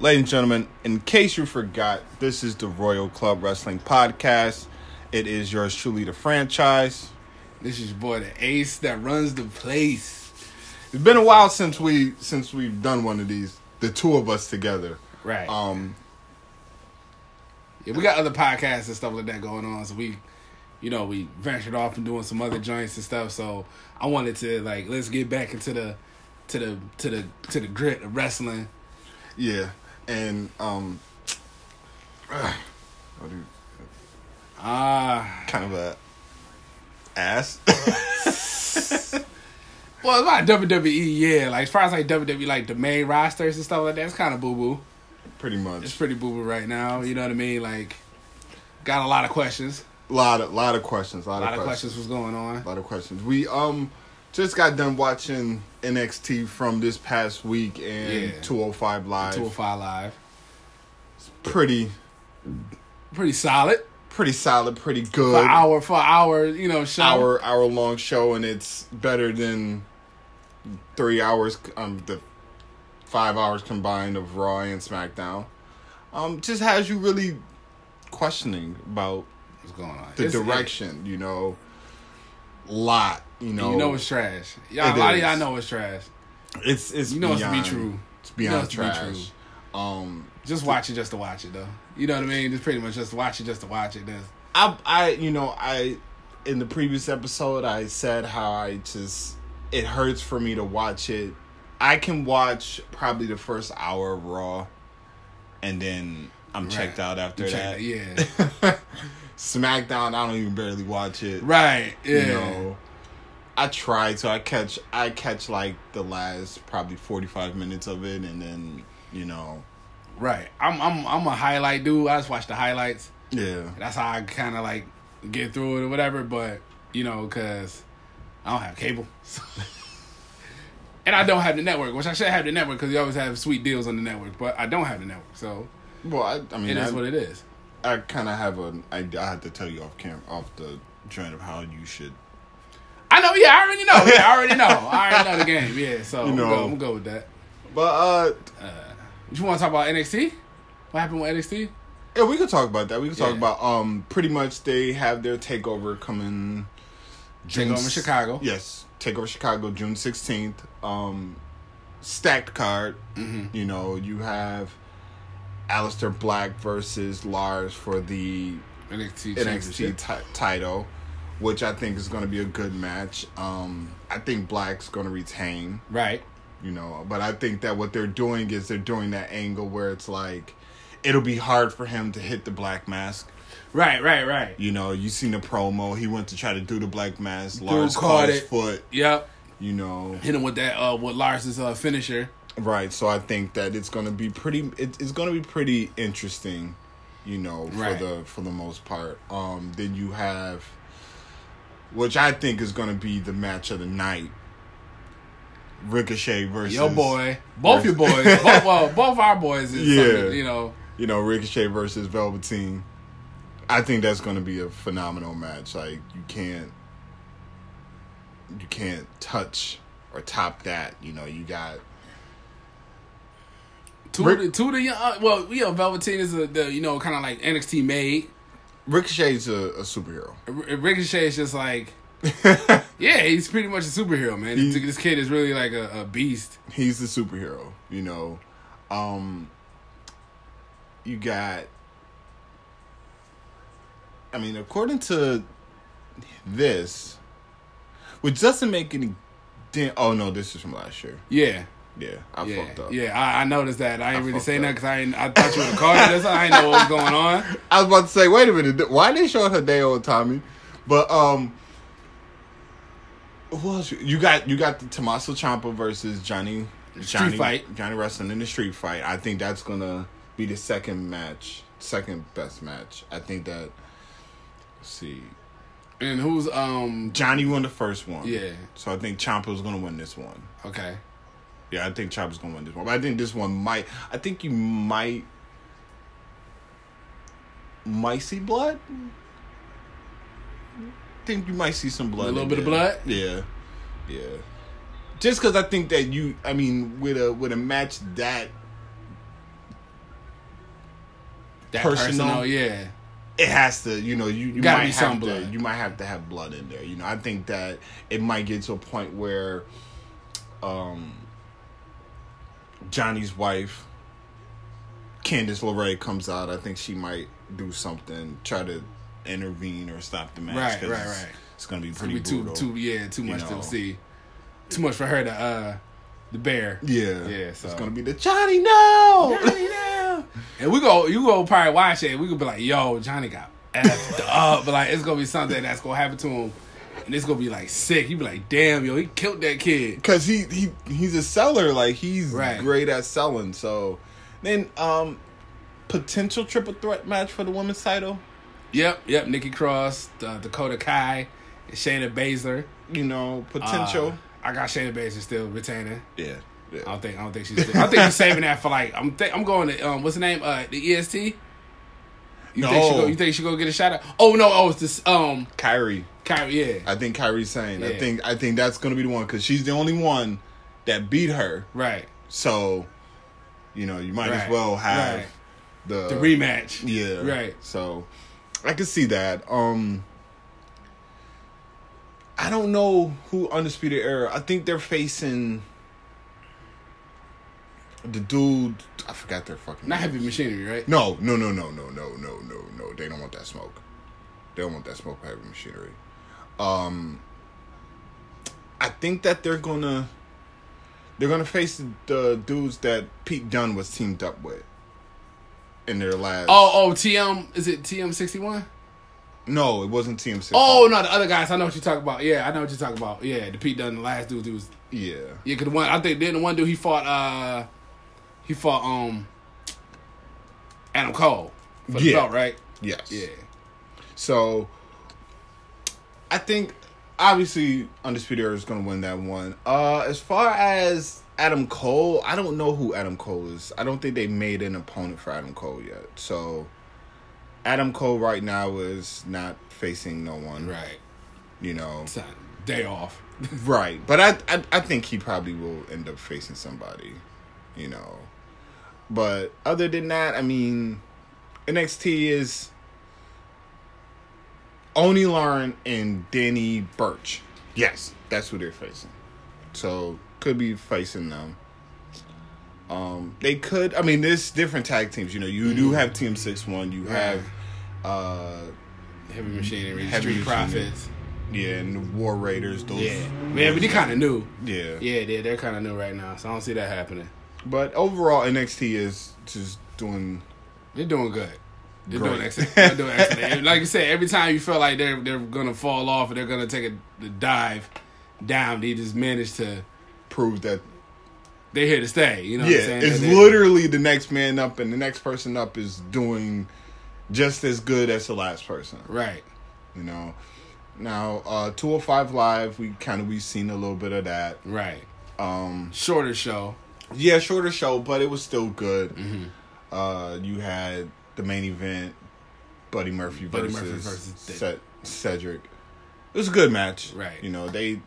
Ladies and gentlemen, in case you forgot, this is the Royal Club Wrestling Podcast. It is yours truly, the franchise. This is boy, the ace that runs the place. It's been a while since we since we've done one of these, the two of us together. Right. Um, yeah, we got other podcasts and stuff like that going on. So we, you know, we ventured off and doing some other joints and stuff. So I wanted to like let's get back into the to the to the to the grit of wrestling. yeah, and um, what do you- Ah, kind of a ass. well, it's about WWE. Yeah, like as far as like WWE, like the main rosters and stuff like that, it's kind of boo boo. Pretty much, It's pretty boo boo right now. You know what I mean? Like, got a lot of questions. lot of lot of questions. lot, A lot of of questions. questions was going on. A lot of questions. We um just got done watching NXT from this past week and Yeah. 205 Live. Two hundred five live. It's pretty Pretty solid. pretty solid, pretty For good. hour for hour, you know, show. hour hour long show and it's better than 3 hours um the 5 hours combined of Raw and SmackDown. Um just has you really questioning about What's going on? the It's- direction, you know. Lot, you know. You know it's trash. Yeah, It a lot of y'all know it's trash. it's it's You know it's to be true. It's You know beyond to be trash. Um Just watch it just to watch it though. You know what I mean? Just pretty much just watch it just to watch it. That's, I, I, you know, I, in the previous episode, I said how I just, it hurts for me to watch it. I can watch probably the first hour of Raw, and then I'm checked out after You that. Yeah. SmackDown, I don't even barely watch it. right. Yeah. You know, I try to. I catch, I catch like the last probably 45 minutes of it, and then you know, Right. I'm I'm I'm a highlight dude. I just watch the highlights. yeah, That's how I kind of like get through it or whatever. But you know, cause I don't have cable, and I don't have the network, which I should have the network because you always have sweet deals on the network. But I don't have the network, so Well, I, I mean, it is I, what it is. I kind of have a. I, I had to tell you off camera, off the joint of how you should. I know. Yeah, I already know. Yeah, I already know. I already know the game. Yeah, so You I'm, know. go, I'm go with that. But uh, You want to talk about NXT? What happened with NXT? yeah, we could talk about that. We could talk about um, pretty much they have their takeover coming. June Takeover Chicago. Yes, takeover Chicago, June sixteenth. Um, stacked card. Mm-hmm. You know, you have Aleister Black versus Lars for the NXT. NXT ti- title, which I think is going to be a good match. Um, I think Black's going to retain. Right. you know. But I think that what they're doing is they're doing that angle where it's like it'll be hard for him to hit the black mask. Right. Right. Right. You know, you seen the promo. He went to try to do the black mask. Dude Lars caught it. foot. Yep. You know, Hit him with that. Uh, with Lars's uh finisher. right? So I think that it's gonna be pretty. It, it's gonna be pretty interesting. You know, for Right. the for the most part. Um, then you have, which I think is gonna be the match of the night. Ricochet versus your boy. Both your boys. both, well, both our boys. Is Yeah. you know. you know, Ricochet versus Velveteen. I think that's going to be a phenomenal match. Like you can't, you can't touch or top that. You know, you got Two, Rick- of the, two of the young, uh, well, you know, Velveteen is a, the you know kind of like NXT made. Ricochet's a, a superhero. R- Ricochet is just like, yeah, he's pretty much a superhero, man. This, He- this kid is really like a, a beast. He's the superhero. You know, um, you got. I mean, according to this, which doesn't make any. Dan- oh no, this is from last year. Yeah, Yeah, I yeah, fucked up. yeah. I, I noticed that. I ain't I really saying that because I ain't, I thought you were caught it. I didn't know what was going on. I was about to say, wait a minute, why they showing her day old Tommy? But um, who else? You got you got the Tommaso Ciampa versus Johnny Johnny fight. Johnny wrestling in the street fight. I think that's gonna be the second match, second best match. I think that. Let's see, And who's um? Johnny won the first one. Yeah. So I think Ciampa's gonna win this one. Okay. Yeah, I think Ciampa's gonna win this one. But I think this one might. I think you might. Might see blood. think you might see some blood. A little bit of blood? Yeah, yeah. Just because I think that you, I mean, with a with a match that that personal, personal, yeah. it has to, you know, you, you might be have some to, blood. you might have to have blood in there. You know, I think that it might get to a point where, um, Johnny's wife, Candice LeRae, comes out. I think she might do something, try to intervene or stop the match. Right, right, right. It's gonna be It's pretty gonna be too, brutal. too, yeah, too you much know. to see. Too much for her to, uh, the bear. yeah, Yeah, so- it's gonna be the Johnny no. Johnny no. And we go, you go probably watch it. We could be like, yo, Johnny got effed up, but like it's gonna be something that's gonna happen to him, and it's gonna be like sick. You be like, damn, yo, he killed that kid. Cause he he he's a seller, like he's Right. great at selling. So then, um, potential triple threat match for the women's title. Yep, yep. Nikki Cross, uh, Dakota Kai, and Shayna Baszler. You know, potential. Uh, I got Shayna Baszler still retaining. yeah, yeah. I don't think I don't think she's. Still, I think she's saving that for like I'm. Th- I'm going to um. What's the name? Uh, the EST. You No. think she go? You think she go get a shot at? Oh no! Oh, it's this um. Kairi. Kairi, yeah. I think Kairi Sane. I think I think that's gonna be the one because she's the only one that beat her. right. So, you know, you might as well have Right. the The rematch. Yeah. Right. So I can see that. Um I don't know who Undisputed Era. I think they're facing the dude I forgot their fucking. Not name. heavy machinery, right? No, no, no, no, no, no, no, no, no. They don't want that smoke. They don't want that smoke for heavy machinery. Um I think that they're gonna they're gonna face the, dudes that Pete Dunne was teamed up with in their last Oh, oh, TM. Is it TM sixty one? No, it wasn't TMC. Oh no, the other guys. I know what you're talking about. Yeah, I know what you're talking about. Yeah, the Pete Dunne, the last dude, who was yeah. yeah. Cause the one I think then the one dude he fought. uh He fought um Adam Cole for the Yeah. belt, right? Yes. Yeah. So I think obviously Undisputed Era is going to win that one. Uh as far as Adam Cole, I don't know who Adam Cole is. I don't think they made an opponent for Adam Cole yet. So Adam Cole right now is not facing no one. Right. You know. Day off. Right. But I, I I think he probably will end up facing somebody, you know. But other than that, I mean NXT is Oney Lorcan and Danny Burch. Yes, that's who they're facing. So could be facing them. Um, they could. I mean, there's different tag teams. You know, you do have Team Six One. You have, uh, Heavy machinery, Heavy Street Profits. yeah, and the War Raiders. Those, Yeah, man, but they're kind of new. yeah, Yeah, they're they're kind of new right now, so I don't see that happening. But overall, NXT is just doing. They're doing good. They're doing excellent. They're doing excellent. like you said, every time you feel like they're they're gonna fall off or they're gonna take a, a dive down, they just manage to. Prove that They're here to stay. You know. yeah, what I'm saying? it's literally the next man up, and the next person up is doing just as good as the last person. right. You know. Now, uh 205 Live, we kind of we've seen a little bit of that. Right. Um Shorter show. Yeah, shorter show, but it was still good. Mm-hmm. Uh You had the main event, Buddy Murphy Buddy versus, Murphy versus Ced- Cedric. It was a good match. Right. You know they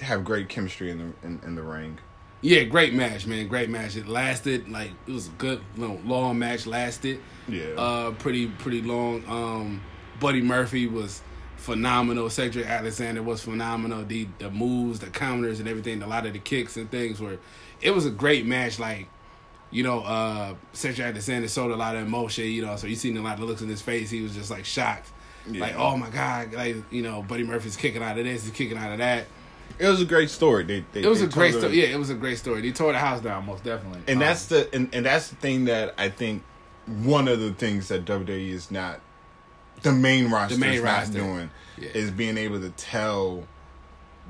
have great chemistry in the in, in the ring. Yeah, great match, man. Great match. It lasted like it was a good, you know, long match. Lasted. Yeah. uh pretty pretty long um buddy murphy was phenomenal cedric alexander was phenomenal the the moves the counters and everything a lot of the kicks and things were it was a great match like you know uh cedric alexander showed a lot of emotion you know so you seen a lot of looks in his face he was just like shocked Yeah. like oh my god like you know buddy murphy's kicking out of this he's kicking out of that it was a great story. They, they, it was a great story yeah it was a great story they tore the house down most definitely And Um, that's the and, and that's the thing that I think one of the things that WWE is not the main roster main is roster. not doing Yeah. is being able to tell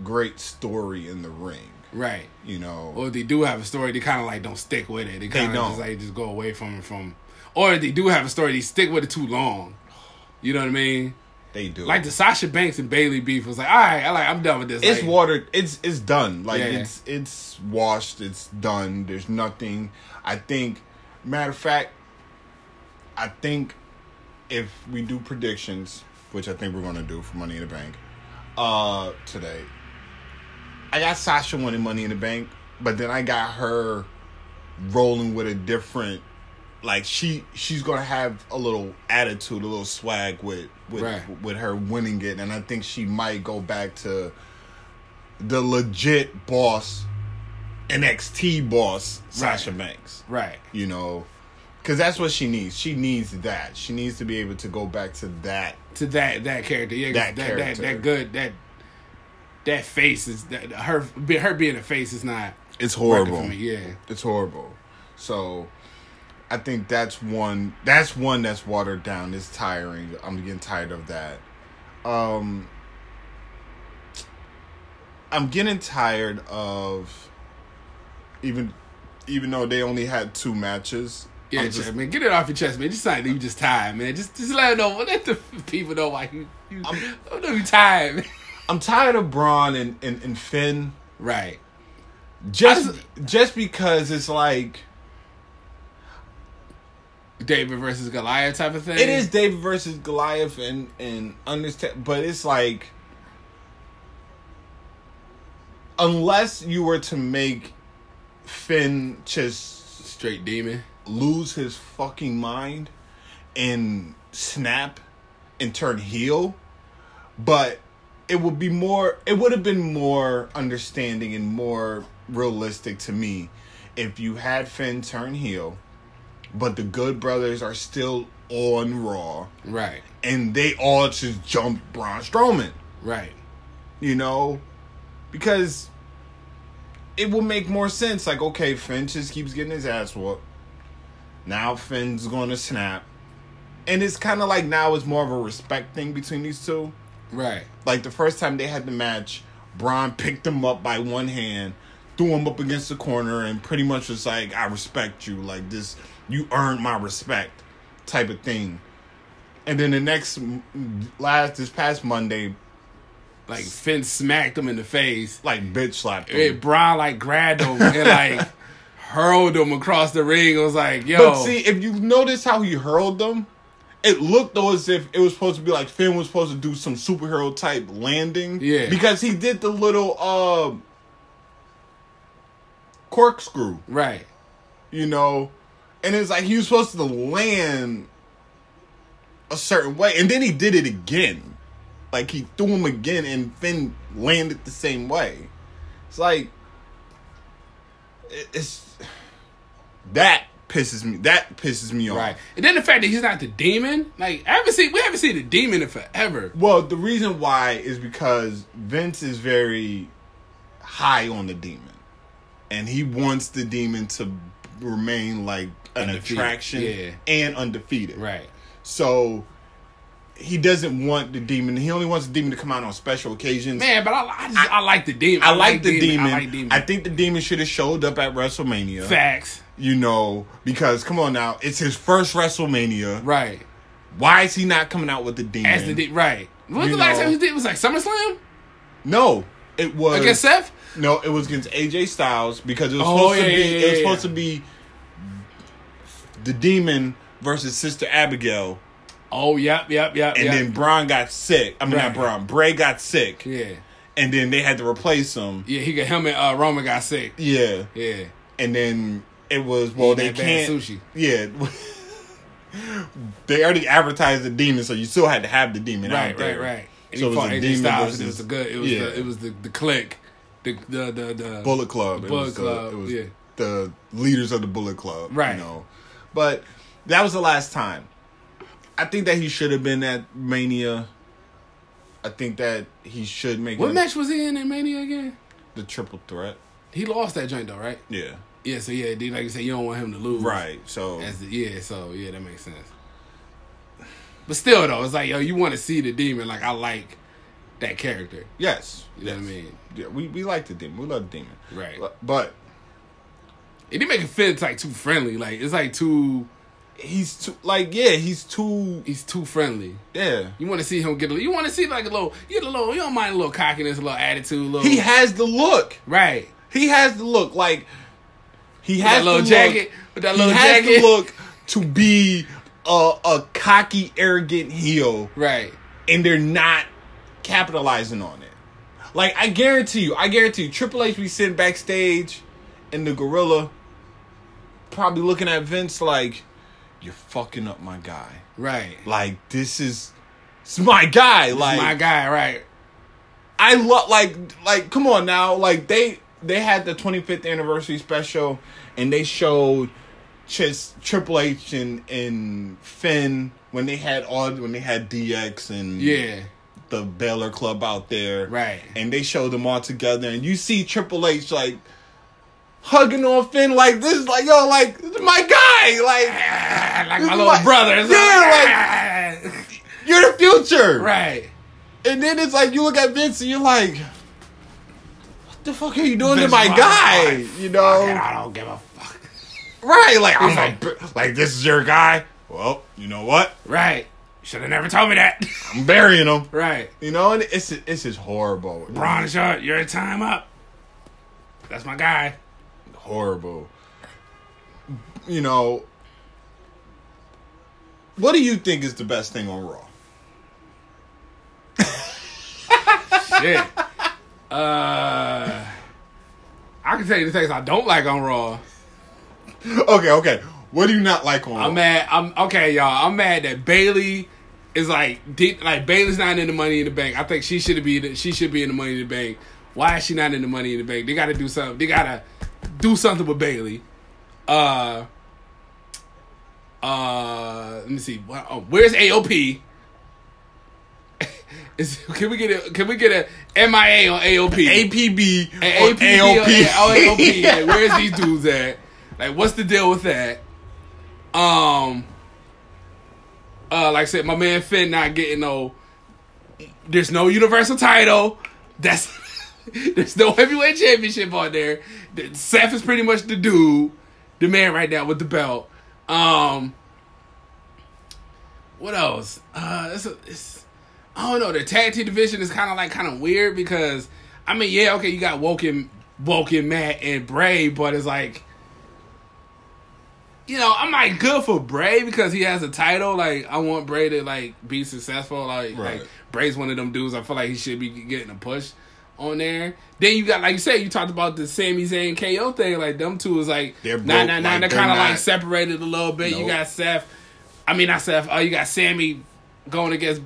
great story in the ring. Right You know, or if they do have a story, they kind of like don't stick with it. They kind of just like just go away from it. From or if they do have a story, they stick with it too long. You know what I mean? they do. Like the Sasha Banks and Bayley beef was like, all right, I like, I'm done with this. it's like, watered. It's it's done. Like Yeah. it's it's washed. It's done. There's nothing. I think. Matter of fact, I think if we do predictions, which I think we're gonna do for Money in the Bank, uh, today, I got Sasha winning Money in the Bank, but then I got her rolling with a different like she she's gonna have a little attitude, a little swag with with Right. with her winning it, and I think she might go back to the legit boss, NXT boss Sasha Banks. Right. You know, because that's what she needs. She needs that. She needs to be able to go back to that. To that that character. yeah, That that, that, that good that that face is that her her being a face is not It's horrible. Yeah. It's horrible. So I think that's one that's one that's watered down. It's tiring. I'm getting tired of that. Um I'm getting tired of even even though they only had two matches. Yeah, I'm just- man, get it off your chest, man. Just something you just tired, man. Just just let them know. Let the people know why you you I'm- know you tired. Man. I'm tired of Braun and, and, and Finn Right. just I just- just because it's like David versus Goliath type of thing. It is David versus Goliath, and and understand, but it's like unless you were to make Finn just straight demon. lose his fucking mind and snap and turn heel, but it would be more. It would have been more understanding and more realistic to me if you had Finn turn heel, but the Good Brothers are still on Raw Right. and they all just jumped Braun Strowman, Right. you know, because it will make more sense. Like, okay, Finn just keeps getting his ass whooped. Now Finn's going to snap, and it's kind of like now it's more of a respect thing between these two. Right. Like the first time they had the match, Braun picked him up by one hand, threw him up against the corner, and pretty much was like, "I respect you. Like this, you earned my respect," type of thing. And then the next last this past Monday, Like Finn smacked him in the face. like bitch slapped him. It Braun like grabbed him and like hurled him across the ring. It was like, yo, But see, if you notice how he hurled them, it looked though as if it was supposed to be like Finn was supposed to do some superhero type landing. Yeah. Because he did the little uh corkscrew, right. you know? And it's like he was supposed to land a certain way. And then he did it again. Like he threw him again and Finn landed the same way. It's like it's that pisses me that pisses me off. Right. And then the fact that he's not the demon. Like I haven't seen we haven't seen the demon in forever. Well, the reason why is because Vince is very high on the demon, and he wants the demon to remain like an Undefeated, attraction yeah. and undefeated. Right. So he doesn't want the demon. He only wants the demon to come out on special occasions. Man, but I, I just I, like the demon. I like the demon. I like demon. I think the demon should have showed up at WrestleMania. Facts. You know, because come on now, it's his first WrestleMania. Right. Why is he not coming out with the demon? As the de- right. Was You the last know. time he did? It was like SummerSlam no, it was against Seth. No, it was against AJ Styles because it was Oh, supposed to be yeah, it was yeah, supposed to be the demon versus Sister Abigail, Oh, yep, yep, yep. and yep. then Braun got sick. I mean, not Braun. Bray got sick, yeah, and then they had to replace him. yeah. He got him and uh, Roman got sick. Yeah, Yeah. and then it was well they can't. sushi. Yeah. they already advertised the demon, so you still had to have the demon Right, out there. right, right. So it was a demon Styles. and It versus- was a good. It was yeah. the, it was the the click, the the the, the Bullet Club. The It Bullet the- uh, Club, it was yeah. the leaders of the Bullet Club. Right. You know. But that was the last time. I think that he should have been at Mania. I think that he should make What match was he in at Mania again? the triple threat. He lost that joint though, right? Yeah. Yeah. So yeah, dude, like you said, you don't want him to lose. Right. So As the, yeah, so yeah, that makes sense. But still, though, it's like yo, you want to see the demon. Like I like that character. yes. You know yes. what I mean? Yeah, we, we like the demon. We love the demon. Right. But, It didn't make it fit like too friendly. Like it's like too. he's too like yeah, he's too He's too friendly. yeah. You want to see him get a. You want to see like a little. You get a little. You don't mind a little cockiness, a little attitude, a little. He has the look. right. He has the look. Like he With has that little the jacket. Look, With that he little has jacket. the look to be a, a cocky, arrogant heel, Right. and they're not capitalizing on it. Like I guarantee you, I guarantee you, Triple H be sitting backstage in the gorilla, probably looking at Vince like, you're fucking up my guy. Right. Like this is, it's my guy. This Like my guy, right. I love like like come on now like they they had the 25th anniversary special and they showed just Triple H and and Finn when they had all when they had DX and Yeah. the Balor Club out there Right. and they showed them all together and you see Triple H like hugging on Finn like this is like yo like my guy like like my little like- brother. Yeah, like, you're the future right. and then it's like you look at Vince and you're like the fuck are you doing to my guy like, you know I don't give a fuck. right like I'm a, like this is your guy well you know what Right. Should have never told me that. I'm burying him right. you know and it's it's just horrible Braun Short, your time up. That's my guy. horrible you know what do you think is the best thing on Raw Shit. Uh, I can tell you the things I don't like on Raw. okay okay what do you not like on I'm mad. I'm okay, y'all. I'm mad that Bayley is like deep, like Bayley's not in the Money in the Bank. I think she should be. She should be in the Money in the Bank. Why is she not in the Money in the Bank? They got to do something. They got to do something with Bayley. Uh. Uh. Let me see. Oh, where's AOP? Is, can we get a can we get a MIA on AOP? APB or APB AOP AOP. Like, where's these dudes at? Like, what's the deal with that? Um, uh, like I said, my man Finn not getting no. There's no universal title. That's there's no heavyweight championship on there. Seth is pretty much the dude, the man right now with the belt. Um, what else? Uh, it's, a, it's I don't know. The tag team division is kind of like kind of weird because I mean, yeah, okay, you got Woken, Woken, Matt, and Bray, but it's like, you know, I'm like good for Bray because he has a title. Like, I want Bray to like be successful. Like, Right. like Bray's one of them dudes. I feel like he should be getting a push on there. Then you got, like you said, you talked about the Sami Zayn KO thing. Like, them two is like, They're nah, both- nah, nah. like, they're they're kind of like separated a little bit. You got Seth. I mean, not Seth. Oh, you got Sami going against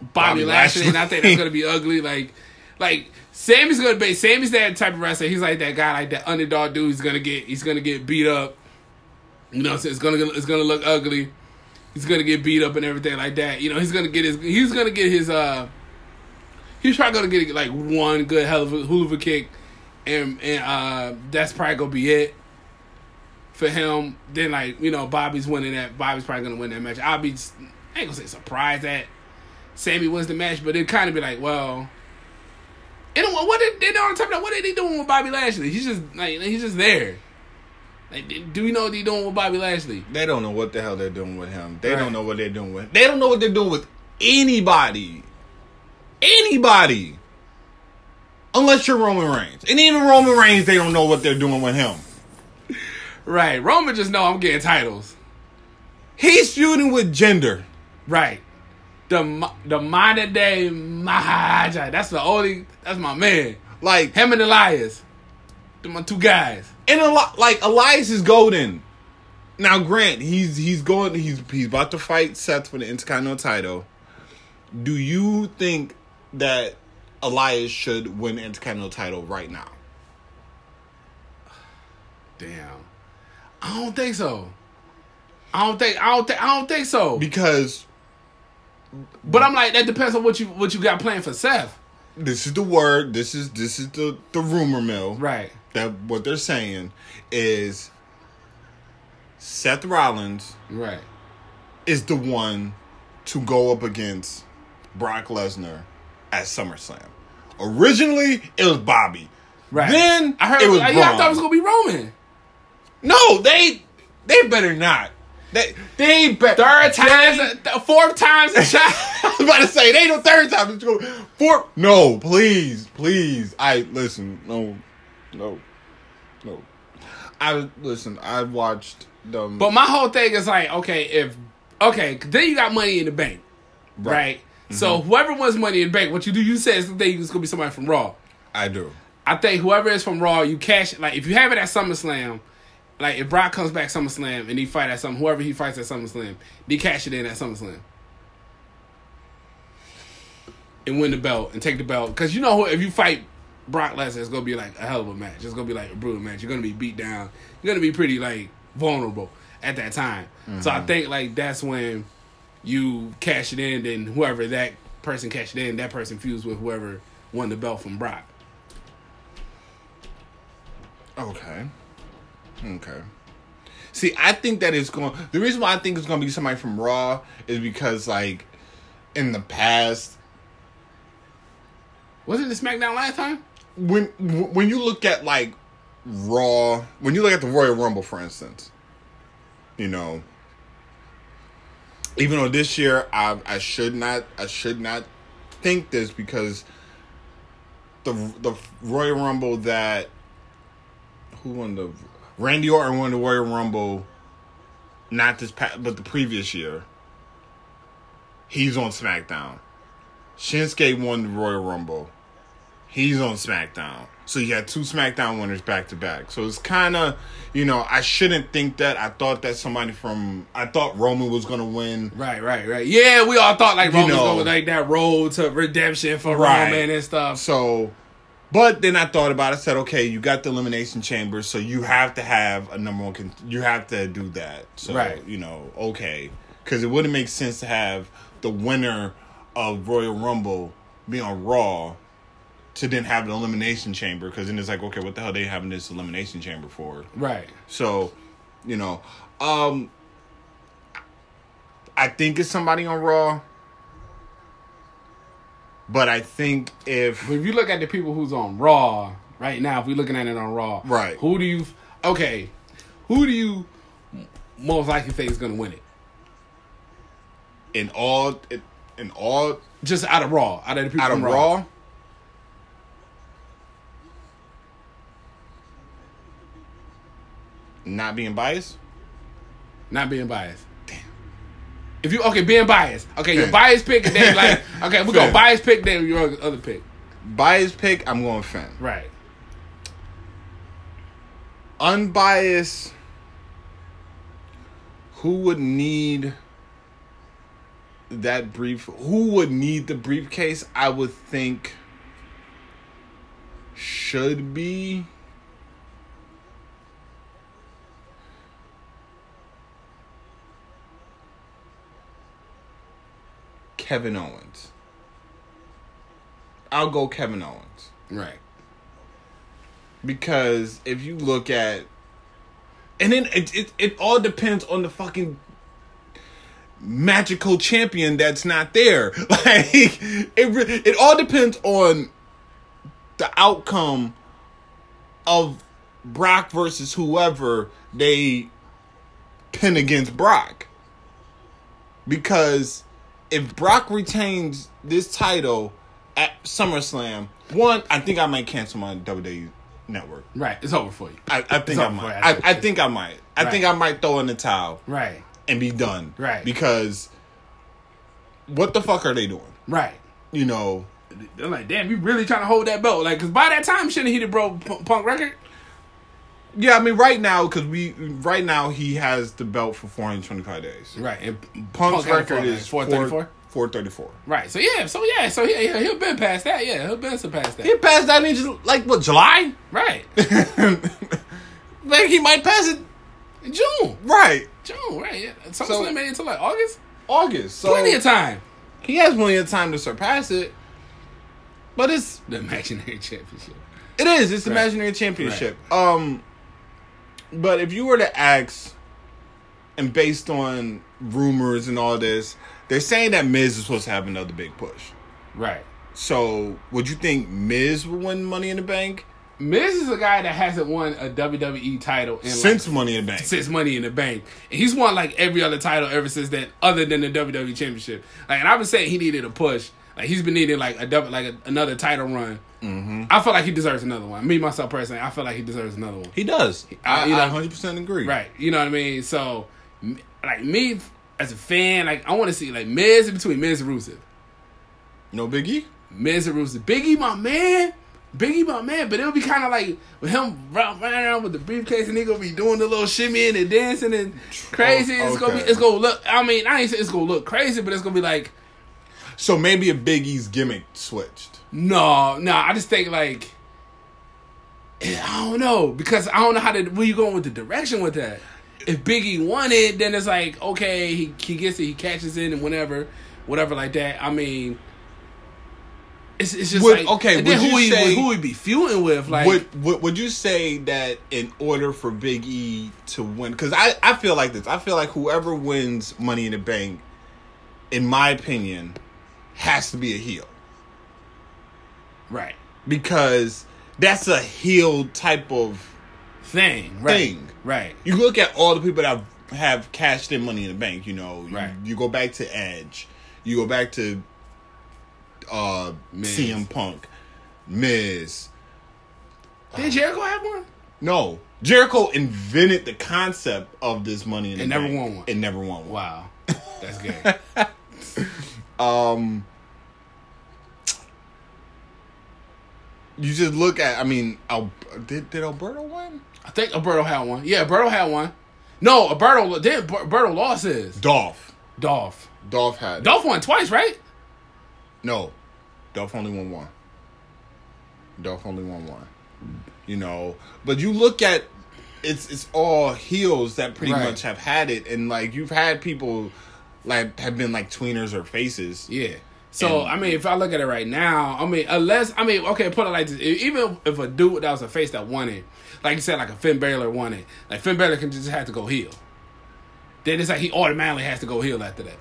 Bobby, Bobby Lashley, and I think that's gonna be ugly. Like, like Sami's gonna be Sami's that type of wrestler. He's like that guy, like that underdog dude. He's gonna get he's gonna get beat up. You know, so it's gonna it's gonna look ugly. He's gonna get beat up and everything like that. You know, he's gonna get his he's gonna get his uh he's probably gonna get like one good hell of a hula kick, and and uh that's probably gonna be it for him. Then like you know Bobby's winning that. Bobby's probably gonna win that match. I'll be I ain't gonna say surprised that Sami wins the match, but it kind of be like, well, don't. What did they don't talk about? What are they doing with Bobby Lashley? He's just like he's just there. Like, do we know what they're doing with Bobby Lashley? They don't know what the hell they're doing with him. They Right. don't know what they're doing with. They don't know what they're doing with anybody. Anybody. Unless you're Roman Reigns. And even Roman Reigns, they don't know what they're doing with him. Right, Roman just know I'm getting titles. He's feuding with Jinder. Right, the the modern day Maharaja. That's the only. That's my man. Like, Him and Elias. They're my two guys. and a lot like Elias is golden. Now, Grant, he's he's going he's he's about to fight Seth for the Intercontinental title. Do you think that Elias should win the Intercontinental title right now? Damn. I don't think so. I don't think. I don't think. I don't think so. Because But I'm like, that depends on what you what you got planned for Seth. this is the word. This is this is the the rumor mill. Right. That what they're saying is Seth Rollins Right. is the one to go up against Brock Lesnar at SummerSlam. Originally, it was Bobby. Right. Then I heard. it was yeah, I thought it was gonna be Roman. No, they they better not. They they better Third times, th- fourth times a shot. I was about to say they the third time. Four. No, please, please. I listen. No, no, no. I listen. I watched them. But my whole thing is like, okay, if okay, then you got money in the bank, right? Mm-hmm. So whoever wants money in the bank, what you do, you say it's the thing. It's gonna be somebody from Raw. I do. I think whoever is from Raw, you cash like if you have it at SummerSlam, like if Brock comes back SummerSlam and he fight at some whoever he fights at SummerSlam, they cash it in at SummerSlam. And win the belt and take the belt. Cause you know if you fight Brock Lesnar, it's gonna be like a hell of a match. It's gonna be like a brutal match. You're gonna be beat down. You're gonna be pretty like vulnerable at that time. So I mm-hmm. think like that's when you cash it in, then whoever that person cashed it in, that person fused with whoever won the belt from Brock. Okay. Okay. See, I think that it's going. The reason why I think it's going to be somebody from Raw is because, like, in the past, wasn't it the SmackDown last time? when when you look at like Raw, when you look at the Royal Rumble, for instance, you know, even though this year I I should not I should not think this because the the Royal Rumble that who won the Randy Orton won the Royal Rumble not this past but the previous year. He's on SmackDown. Shinsuke won the Royal Rumble. He's on SmackDown. So you had two SmackDown winners back to back. So it's kind of, you know, I shouldn't think that. I thought that somebody from, I thought Roman was going to win. Right, right, right. Yeah, we all thought like You was going like that road to redemption for Right. Roman and stuff. So, but then I thought about it. I said, okay, you got the Elimination Chamber, so you have to have a number one. Con- you have to do that. So, Right. you know, okay. Because it wouldn't make sense to have the winner of Royal Rumble be on Raw to then have the Elimination Chamber. Because then it's like, okay, what the hell they having this Elimination Chamber for? Right. So, you know, um I think it's somebody on Raw. But I think if But if you look at the people who's on Raw right now, if we're looking at it on Raw, Right. Who do you? Okay, who do you most likely think is going to win it? in all in all Just out of Raw, out of the people out of from Raw, not being biased, not being biased. If you okay, being biased. Okay, your biased pick, and then like okay, we go biased pick, then your other pick. biased pick, I'm going Finn. Right. unbiased who would need that brief who would need the briefcase i would think should be kevin owens. I'll go kevin owens. Right. because if you look at and then it, it it all depends on the fucking magical champion that's not there. Like it it all depends on the outcome of Brock versus whoever they pin against Brock. Because if Brock retains this title at SummerSlam, one, I think I might cancel my WWE network. Right. It's over for you. I, I think I might. I, I think I might. I Right. think I might throw in the towel Right. and be done. Right. Because what the fuck are they doing? Right. You know, They're like, damn, you really trying to hold that belt? Like, cause by that time, shouldn't he have broke Punk record? Yeah, I mean right now cuz we right now he has the belt for 425 days. Right. And Punk's Punk record is four thirty four. 434. Right. So yeah. So yeah. So yeah. yeah he'll been past that. Yeah. He'll been surpassed that. He passed that in just like what July? Right. Like he might pass it In June. right June. Right. Yeah. SummerSlam So- made it until like August. August. So Plenty of time. he has plenty of time to surpass it. But it's The imaginary championship. It is. It's the Right. imaginary championship. Um, but if you were to ask, and based on rumors and all this, they're saying that Miz is supposed to have another big push. Right. So, would you think Miz will win Money in the Bank Miz is a guy that hasn't won a WWE title in since like, Money in the Bank? since Money in the Bank, and he's won like every other title ever since then, other than the WWE Championship. Like, and I've been saying he needed a push. Like, he's been needing like a double, like a, another title run. Mm-hmm. I feel like he deserves another one. Me myself personally, I feel like he deserves another one. He does. I, you know- I 100% agree. Right. You know what I mean? So, like me as a fan, like I want to see like Miz in between Miz and Rusev. No Biggie. Miz and Rusev. Biggie, my man. Biggie, my man, but it'll be kind of like with him running around with the briefcase and he gonna be doing the little shimmy and dancing and crazy. It's gonna be, it's gonna look. I mean, I ain't say it's gonna look crazy, but it's gonna be like, So maybe a Big E's gimmick switched. no, no. I just think like, eh, I don't know because I don't know how to. Where you going with the direction with that? If Biggie won it, then it's like okay, he he gets it, he catches it, and whatever, whatever like that. I mean. It's, it's just Would- like okay, And then would who you he say- who he be feuding with? Like would, would would you say that in order for Big E to win, because I I feel like this, I feel like whoever wins Money in the Bank, in my opinion, has to be a heel right because that's a heel type of thing, right? Thing. right? You look at all the people that have, cashed in Money in the Bank. You know, you, Right. you go back to Edge, you go back to uh, Miz. CM Punk, Miz. Did Jericho have one? No, Jericho invented the concept of this Money in the And never won one. And never won one. Wow, that's good. Um, you just look at. I mean, Al, did did Alberto win? I think Alberto had one. Yeah, Alberto had one. No, Alberto did. Alberto lost his. Dolph. Dolph. Dolph had. Dolph won twice, right? No, Dolph only won one. Dolph only won one. You know, but you look at it's it's all heels that pretty Right. much have had it, and like you've had people like have been like tweeners or faces. Yeah. So And- I mean, if I look at it right now, I mean, unless I mean, okay, put it like this: even if a dude that was a face that won it, like you said, like a Finn Balor won it, like Finn Balor can just have to go heel. Then it's like he automatically has to go heel after that.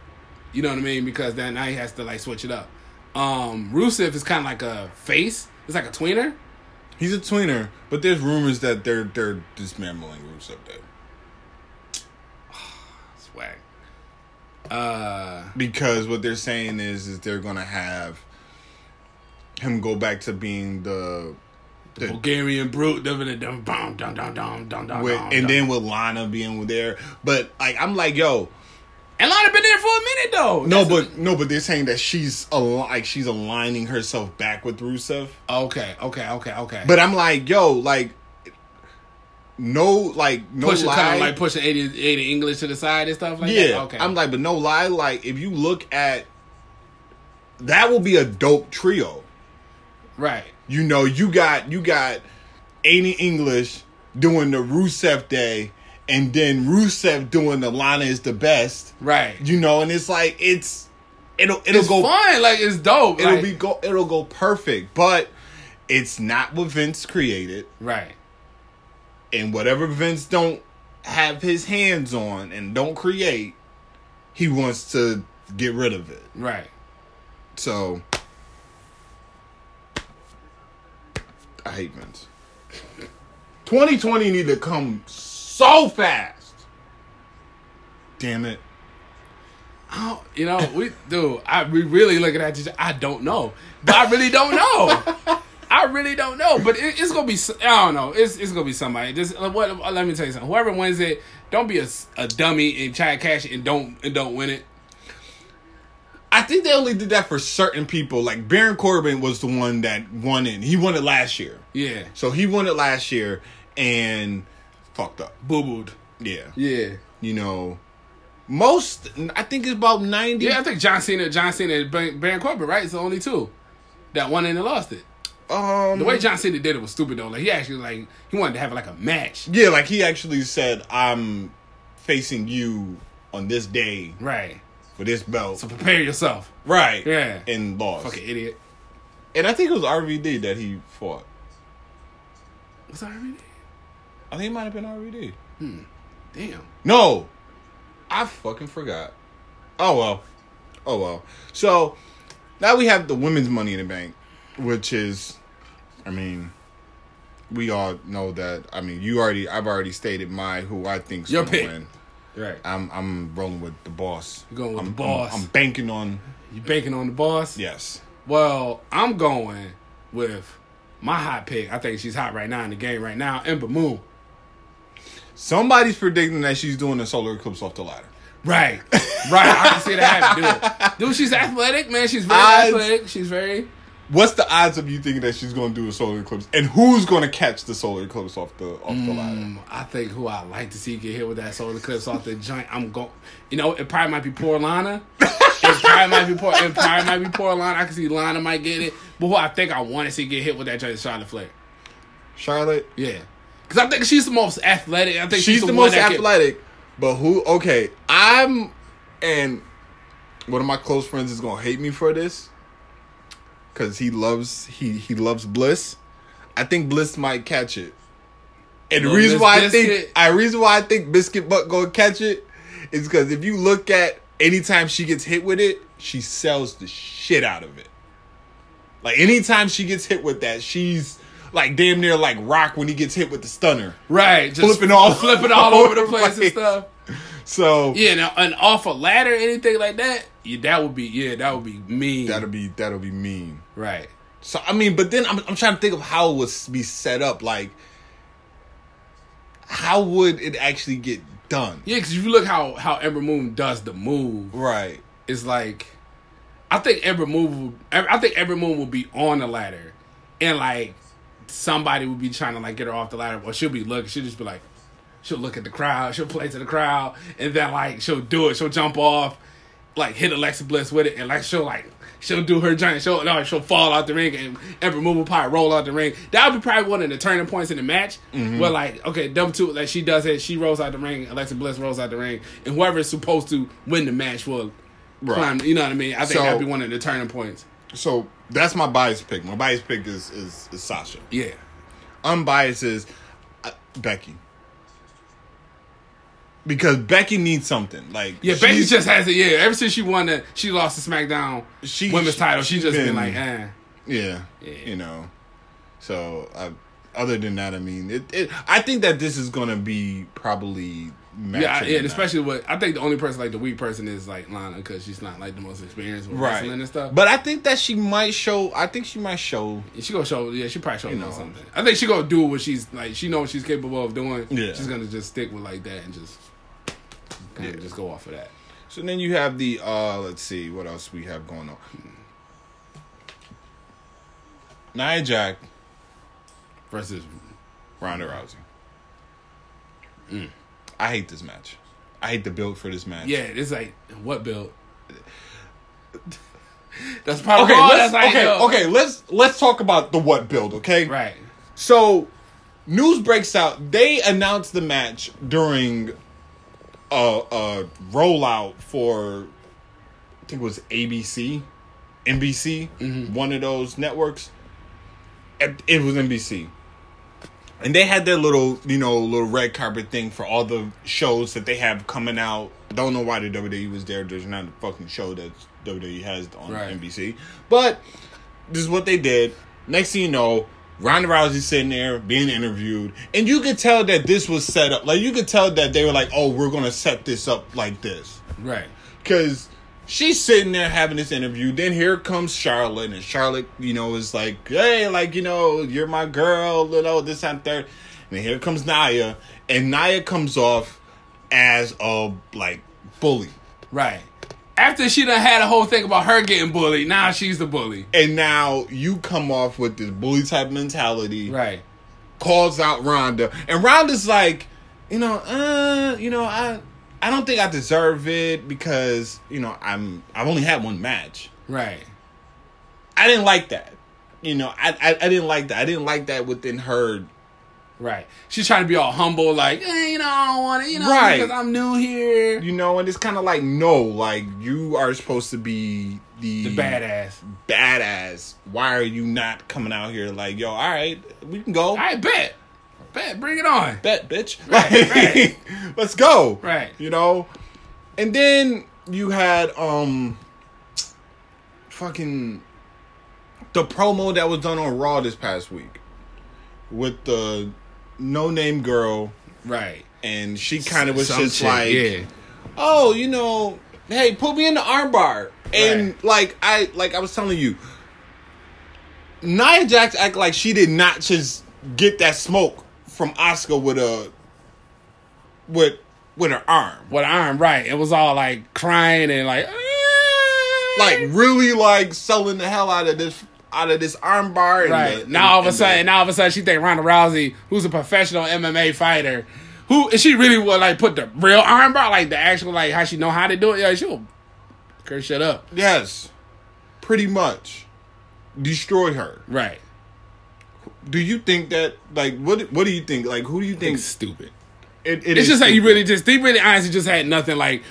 You know what I mean? Because then now he has to like switch it up. Um Rusev is kind of like a face. It's like a tweener. He's a tweener, but there's rumors that they're they're dismantling Rusev Day Uh, because what they're saying is is they're gonna have him go back to being the, the Bulgarian brute. Dum dum dum dum dum dum dum dum dum. with, dum, and then with Lana being there, but like I'm like yo, and Lana been there for a minute though. No, That's but no, but they're saying that she's al- like she's aligning herself back with Rusev. okay, okay, okay, okay. But I'm like, yo, like, no, like, no pushing lie. kind of like pushing 80, Aiden English to the side and stuff like yeah, that. Okay, I'm like, but no lie. Like, if you look at that, will be a dope trio. right, You know, you got you got Aiden English doing the Rusev Day, and then Rusev doing the Lana is the best. right. You know, and it's like it's it'll it'll It's go fine, Like it's dope. it'll like- be go it'll go perfect but it's not what vince created right. And whatever vince don't have his hands on and don't create he wants to get rid of it Right. so i hate vince 2020 need to come so fast damn it Oh, you know, we do. I we really looking at you. I don't know, I really don't know. I really don't know, but it, it's gonna be. I don't know. It's it's gonna be somebody. Just uh, what? uh, Let me tell you something. Whoever wins it, don't be a dummy and try to cash it and don't and don't win it. I think they only did that for certain people. Like Baron Corbin was the one that won it. He won it last year. Yeah, So he won it last year and fucked up. boo booed. Yeah. Yeah, You know, most, I think it's about 90. yeah. I think John Cena, John Cena, and Baron Baron Corbin, right? It's the only two that won it and lost it. Um, The way John Cena did it was stupid though. Like he actually like he wanted to have like a match. yeah, like he actually said, I'm facing you on this day Right. for this belt. So prepare yourself. right. Yeah. And lost. Fucking idiot. And I think it was RVD that he fought. That already? I think it might have been RVD. Hmm. Damn. No, I fucking forgot. Oh well, oh well. So now we have the women's Money in the Bank, which is, I mean, we all know that. I mean, you already, I've already stated my who I think's Your gonna pick. win. Right. I'm I'm rolling with the boss. You're going with I'm, the boss. I'm, I'm banking on You banking on the boss? yes. Well, I'm going with my hot pick. I think she's hot right now in the game right now. Ember Moon. Somebody's predicting that she's doing a solar eclipse off the ladder. Right. Right. I can see that happen, dude. Dude, she's athletic, man. She's very I- athletic. She's very What's the odds of you thinking that she's going to do a solar eclipse, and who's going to catch the solar eclipse off the off the ladder? Mm, I think who I like to see get hit with that solar eclipse off the joint. I'm going. You know, it probably might be poor Lana. it probably might be poor. It probably might be poor Lana. I can see Lana might get it, but who I think I want to see get hit with that joint is Charlotte Flair. Charlotte, Yeah, because I think she's the most athletic. I think she's, she's, the, one most that can- athletic, but who? Okay, I'm, and one of my close friends is gonna hate me for this, because he loves he he loves Bliss. I think Bliss might catch it, and the reason why I think I reason why I think Biscuit Butt gonna catch it is because if you look at anytime she gets hit with it, she sells the shit out of it. Like anytime she gets hit with that, she's like damn near like Rock when he gets hit with the stunner. right? Just Flipping all- flipping all over the place and stuff. So Yeah, now and off a ladder, anything like that, yeah, that would be yeah, that would be mean. that'll be that'll be mean. right. So I mean, but then I'm I'm trying to think of how it would be set up. Like, how would it actually get done? Yeah, because if you look how how Ember Moon does the move, Right. it's like I think Ember Moon, will, I think Ember Moon will be on the ladder, and like somebody would be trying to like get her off the ladder, or she'll be looking, she'll just be like, she'll look at the crowd, she'll play to the crowd, and then like she'll do it, she'll jump off, like hit Alexa Bliss with it, and like she'll like. She'll do her giant. She'll no, she'll fall out the ring, and Ember Moon will probably roll out the ring. That would be probably one of the turning points in the match. Where like, okay, double two, like she does it, she rolls out the ring. Alexa Bliss rolls out the ring, and whoever is supposed to win the match will Right. climb. You know what I mean? I think So- that'd be one of the turning points. So that's my bias pick. My bias pick is is, is Sasha. Yeah, Unbiased is uh, Becky. Because Becky needs something. Like yeah. Becky just has it. Yeah, ever since she won the, she lost the SmackDown She- women's title. She she's just been, been- like, eh. Yeah, Yeah. you know. So uh, other than that, I mean, it, it. I think that this is gonna be probably Yeah, yeah, and especially what I think the only person like the weak person is like Lana because she's not like the most experienced with night. wrestling and stuff. But I think that she might show. I think she might show. Yeah, she gonna show. Yeah, she probably show You know something. I think she gonna do what she's like. She knows what she's capable of doing. Yeah. she's gonna just stick with like that and just kind of Yeah. just go off of that. So then you have the. uh Let's see what else we have going on. Nia Jax, Versus, Ronda Rousey. Mm. I hate this match. I hate the build for this match. yeah, it's like what build? That's probably Okay. Let's, that's okay. know. Okay. Let's let's talk about the what build. Okay. right. So, news breaks out. They announced the match during a, a rollout for, I think it was ABC, NBC, mm-hmm. one of those networks. It it was NBC. And they had their little, you know, little red carpet thing for all the shows that they have coming out. Don't know why the WWE was there. There's not a fucking show that WWE has on Right. NBC. But this is what they did. Next thing you know, Ronda Rousey sitting there being interviewed, and you could tell that this was set up. Like you could tell that they were like, "Oh, we're gonna set this up like this," Right. because she's sitting there having this interview. Then here comes Charlotte, and Charlotte, you know, is like, "Hey, like you know, you're my girl," you know, this and third. And here comes Nia, and Nia comes off as a like bully. Right. After she done had a whole thing about her getting bullied, now she's the bully. And now you come off with this bully type mentality. Right. calls out Ronda, and Ronda's like, you know, uh, you know, I, I don't think I deserve it because you know I'm I've only had one match. Right. I didn't like that. You know, I, I I didn't like that. I didn't like that within her. Right. She's trying to be all humble, like, eh, you know, I don't want to, you know, Right. because I'm new here. You know, and it's kind of like no, like you are supposed to be the The badass. badass. Why are you not coming out here like, yo, all right, we can go. I bet. Bet. Bring it on. bet, bitch. Right, Like, right. let's go. Right. You know? And then you had um fucking the promo that was done on Raw this past week with the no name girl Right. and she kind of was Some just chick, like yeah. oh, you know, hey, put me in the armbar. And Right. like I like I was telling you, Nia Jax act like she did not just get that smoke from Asuka with a with with her arm. What arm? Right. It was all like crying and like, "Ah." Like really like selling the hell out of this out of this armbar. Right the- now, all of a and the- sudden, now all of a sudden, she think Ronda Rousey, who's a professional MMA fighter, who is she really would like put the real armbar, like the actual like how she know how to do it? Yeah, she'll curse shut up. yes, pretty much destroy her. Right, Do you think that like what? What do you think? Like who do you think? it's stupid. It, it It's is just like you really just they really honestly just had nothing like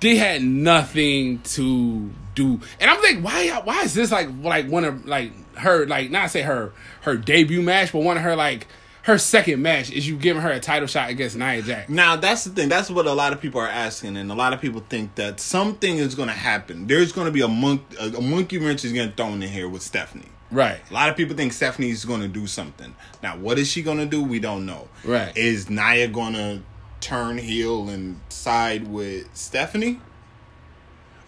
they had nothing to do. And I'm like, why why is this like like one of like her like not say her her debut match, but one of her like her second match is you giving her a title shot against Nia Jax. Now that's the thing. That's what a lot of people are asking, and a lot of people think that something is going to happen. There's going to be a monk, a, monkey wrench is getting thrown in here with Stephanie. Right. A lot of people think Stephanie's going to do something. Now, what is she going to do? We don't know. Right. Is Nia going to turn heel and side with Stephanie?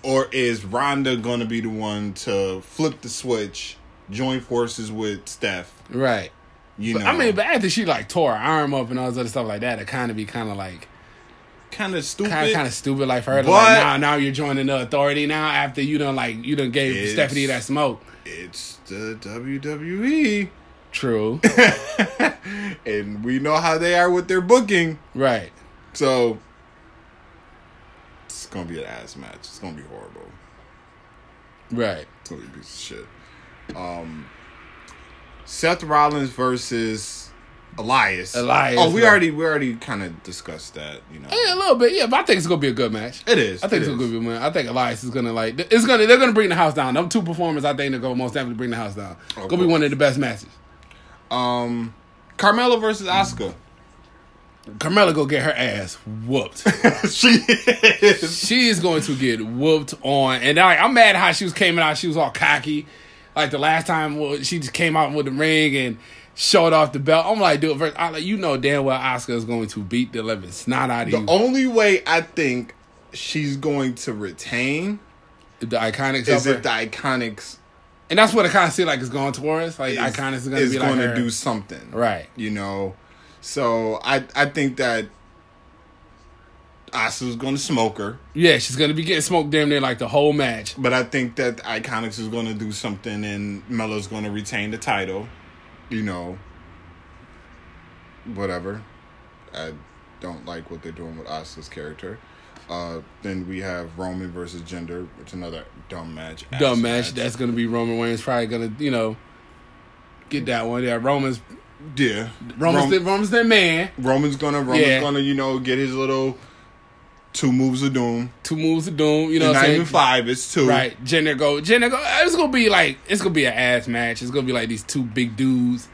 Or is Ronda going to be the one to flip the switch, join forces with Steph? Right. You know, I mean, but after she like tore her arm up and all this other stuff like that, it kind of be kind of like kind of stupid. kind of kind of stupid like for her But- like now now you're joining the authority now after you done like you done gave Stephanie that smoke. It's the WWE. True. and we know how they are with their booking. right. So it's gonna be an ass match. It's gonna be horrible. Right. It's gonna be a piece of shit. Um, Seth Rollins versus Elias. Elias, Oh, we right. already we already kind of discussed that. You know, Yeah, a little bit. Yeah, but I think it's gonna be a good match. it is. I think it it's gonna be a good match. I think Elias is gonna like it's gonna they're gonna bring the house down. Them two performers, I think they're gonna most definitely bring the house down. Of Gonna be one of the best matches. Um, Carmella versus Asuka. Carmella go get her ass whooped. she is. she is going to get whooped on. And like, I'm mad how she was coming out. She was all cocky. Like the last time well, she just came out with the ring and showed off the belt. I'm like, dude, first, I, like, you know damn well Asuka is going to beat the living snot out of The you. only way I think she's going to retain the iconics is if the. Iconics And that's what it kind of seems like it's going towards. Like is, iconics is going to is be like going her. to do something, right. You know, so I I think that Asuka's going to smoke her, Yeah, she's going to be getting smoked damn near like the whole match. but I think that Iconics is going to do something, and Melo's going to retain the title. You know, whatever. I don't like what they're doing with Asuka's character. Uh, then we have Roman versus Jinder, which is another dumb match. Dumb match. That's going to be Roman Reigns probably going to, you know, get that one. Yeah, Roman's yeah. Roman's, Rom- the, Roman's their man. Roman's gonna Roman's Yeah. gonna you know get his little two moves of doom. Two moves of doom. You know not saying? even five. It's two. Right, Jinder go, Jinder go. It's gonna be like it's gonna be an ass match. It's gonna be like these two big dudes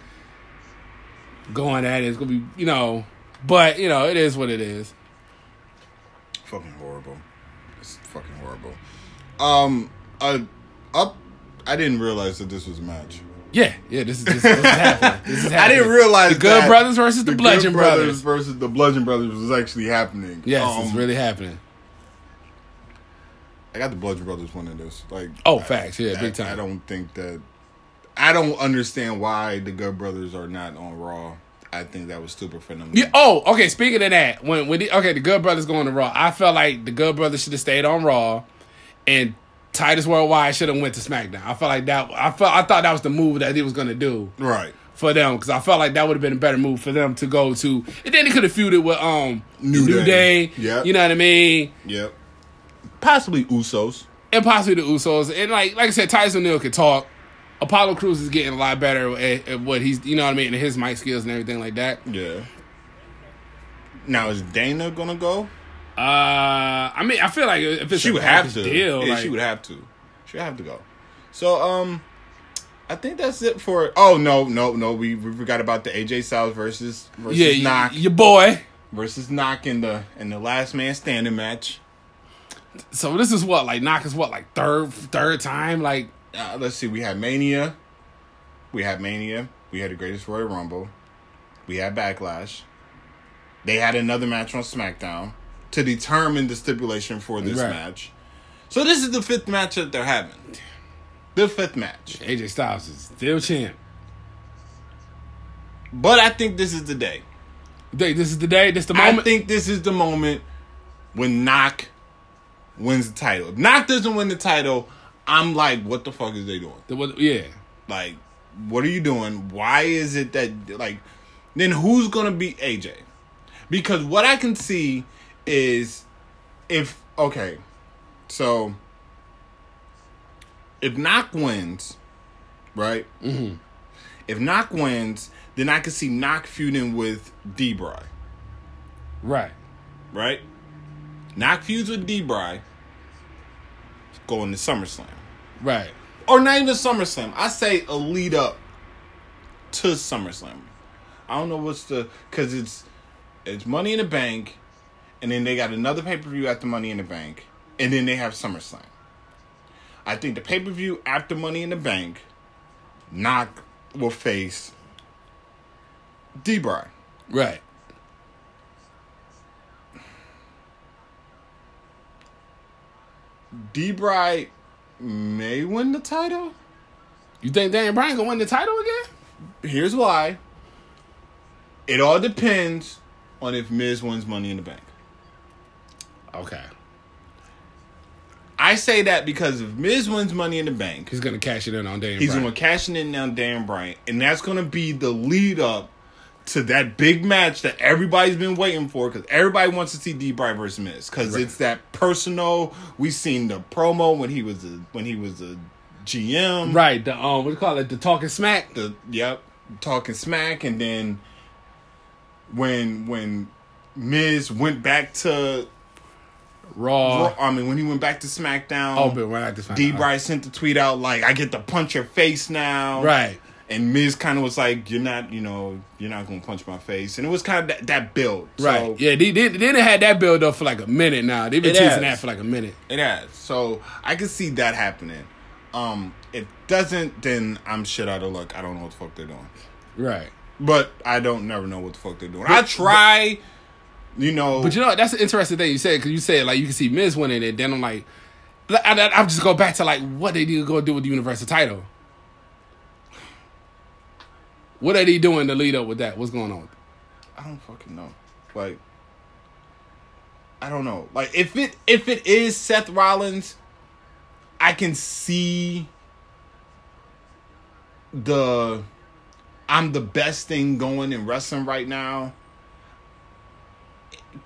going at it. It's gonna be you know, but you know it is what it is. Fucking horrible. It's fucking horrible. Um. Uh. Up. I didn't realize that this was a match. Yeah, yeah. This is this, this is happening. This is happening. I didn't realize the Good Brothers versus the, Bludgeon Brothers. versus the Bludgeon Brothers was actually happening. Yes, Um, it's really happening. I got the Bludgeon Brothers winning this. Like. Oh, I- facts. Yeah, I, big time. I don't think that. I don't understand why the Good Brothers are not on Raw. I think that was stupid for them. Yeah, oh, okay. Speaking of that, when when the, okay, the Good Brothers going to Raw. I felt like the Good Brothers should have stayed on Raw, and Titus Worldwide should have went to SmackDown. I felt like that. I felt I thought that was the move that he was going to do. Right. for them because I felt like that would have been a better move for them to go to. And then he could have feuded with um New New Day. Day. Yep. You know what I mean? Yep. Possibly Usos. And possibly the Usos. And like like I said, Titus O'Neil could talk. Apollo Crews is getting a lot better at, at what he's you know what I mean, and his mic skills and everything like that. Yeah. Now is Dana gonna go? Uh, I mean, I feel like if it's she a would have to. deal, yeah, like, she would have to. She would have to go. So um, I think that's it for. Oh no, no, no. We, we forgot about the AJ Styles versus versus yeah, Nak your boy. versus Nak in the in the last man standing match. So this is what like Nak is what like third third time like Uh, let's see. We had Mania. We had Mania. We had the Greatest Royal Rumble. We had Backlash. They had another match on SmackDown to determine the stipulation for this Right. match. So this is the fifth match that they're having. The fifth match. AJ Styles is still champ. But I think this is the day. Think This is the day. This is the moment. I think this is the moment when Nak wins the title. If Nak doesn't win the title, I'm like, what the fuck is they doing? The, what, yeah. Like, what are you doing? Why is it that like? Then who's gonna be AJ? Because what I can see is if okay, so if Nak wins, right? Mm-hmm. If Nak wins, then I could see Nak feuding with D-Bry, Right. right? Nak feuds with D-Bry, going to SummerSlam. Right. or not even SummerSlam. I say a lead up to SummerSlam. I don't know what's the because it's it's Money in the Bank, and then they got another pay per view after Money in the Bank, and then they have SummerSlam. I think the pay per view after Money in the Bank, Nak will face D-Bry. Right. D-Bry may win the title. You think Daniel Bryan gonna win the title again? Here's why. It all depends on if Miz wins Money in the Bank. Okay. I say that because if Miz wins Money in the Bank, He's gonna cash it in on Daniel he's Bryan. going to cash it in on Dan Bryan, and that's going to be the lead up to that big match that everybody's been waiting for because everybody wants to see D. Bry versus Miz because Right. it's that personal. We seen the promo when he was a, when he was a GM, Right. The um, what do you call it? The talking smack. the yep talking smack and then when when Miz went back to Raw. Raw- I mean when he went back to SmackDown Oh, but we're not this D Bryce sent the tweet out like I get to punch your face now Right. and Miz kind of was like you're not you know you're not gonna punch my face and it was kind of that, that build Right. so yeah. They, they, they had that build up for like a minute now. They've been teasing has. that for like a minute. it has so I can see that happening um if doesn't then I'm shit out of luck I don't know what the fuck they're doing Right. But I don't never know what the fuck they're doing. I try, you know. But you know that's an interesting thing you said because you said like you can see Miz winning it. Then I'm like, I, I, I'll just go back to like what they need to go do with the Universal title. What are they doing to lead up with that? What's going on? I don't fucking know. Like, I don't know. Like, if it if it is Seth Rollins, I can see the I'm the best thing going in wrestling right now.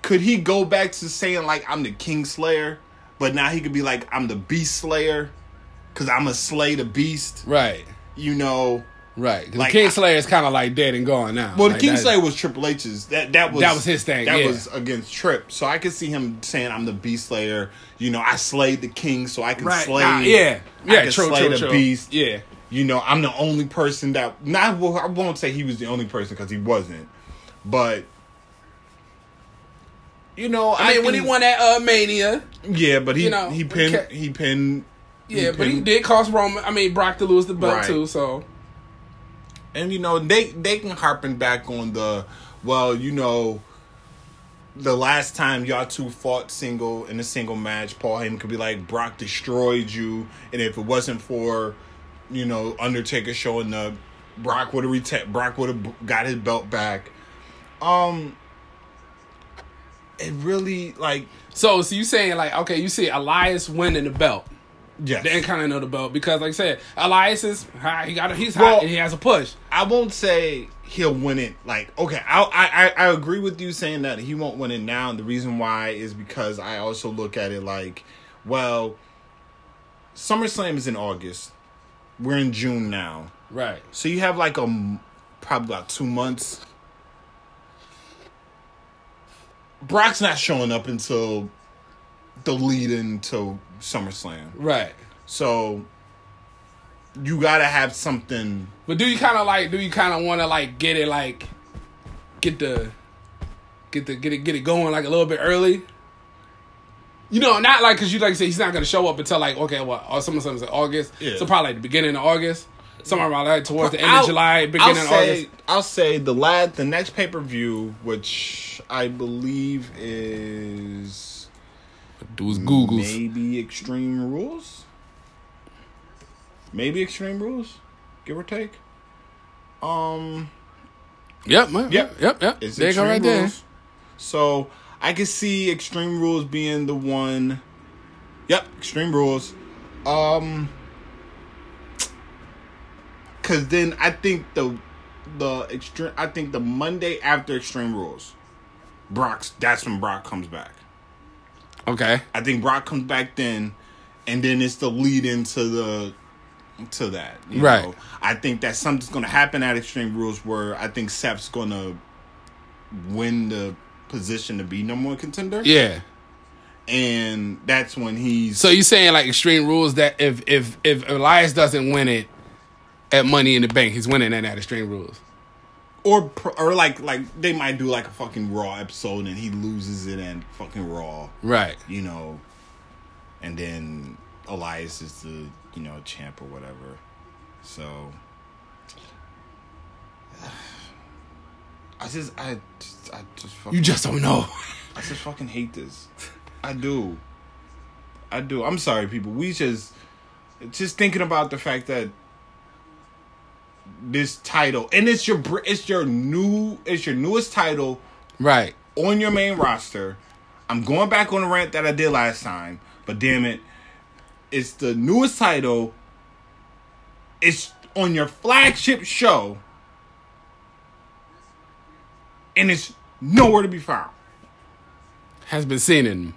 Could he go back to saying like I'm the King Slayer, but now he could be like I'm the Beast Slayer, cause I'm a slay the beast. Right. You know. Right. Like, the King Slayer is kind of like dead and gone now. Well, Like, the that- Kingslayer was Triple H's. That that was That was his thing, That yeah. was against Trip. So I could see him saying, "I'm the Beast Slayer." You know, I slayed the king, so I can Right. slay. Nah, yeah. I Yeah. can True. slay True. the True. beast. Yeah. You know, I'm the only person that. Not. Well, I won't say he was the only person because he wasn't, but. You know, I mean, when he won that uh, Mania, yeah, but he you know, he pinned ca- he pinned yeah, but he did cost Roman. I mean, Brock to lose the belt Right. too. So and you know they they can harpen back on the well you know the last time y'all two fought single in a single match paul heyman could be like brock destroyed you and if it wasn't for you know undertaker showing up brock would have reta- brock would have got his belt back um it really like so so you saying like okay, you see Elias winning the belt, yes the Intercontinental the belt because like I said, Elias is high. He got a, he's Well- hot and he has a push. I won't say he'll win it. Like, okay, I, I I I agree with you saying that he won't win it now. And the reason why is because I also look at it like, well, SummerSlam is in August. We're in June now, Right. so you have like a probably about two months. Brock's not showing up until the lead into SummerSlam, Right. so you gotta have something But do you kind of like? Do you kind of want to like get it like, get the, get the get it get it going like a little bit early? You know, not like because you like say he's not gonna show up until like okay, what? Or some something's in August. Yeah. So probably like the beginning of August, somewhere around like towards the end I'll- of July, beginning I'll of say, August. I'll say the lad the next pay per view, which I believe is Do his Googles. maybe Extreme Rules, maybe Extreme Rules, give or take. Um, Yep. Yep. Yep. Yep. it's there go Extreme right there. Rules. So I can see Extreme Rules being the one. Yep, Extreme Rules. Um, cause then I think the the extreme. I think the Monday after Extreme Rules, Brock's. That's when Brock comes back. Okay. I think Brock comes back then, and then it's the lead into the to that. you Right. know? I think that something's gonna happen at Extreme Rules where I think Seth's gonna win the position to be number one contender. Yeah. And that's when he's So you saying like extreme rules that if if if Elias doesn't win it at Money in the Bank, he's winning it at extreme rules. or or like like they might do like a fucking Raw episode and he loses it and fucking Raw, Right. you know, and then Elias is the you know champ or whatever. So I just I just, I just fucking, You just don't know. I just fucking hate this. I do. I do. I'm sorry, people. We just just thinking about the fact that this title and it's your it's your new it's your newest title right. on your main roster. I'm going back on the rant that I did last time, but damn it, it's the newest title. It's on your flagship show, and it's nowhere to be found. Has been seen in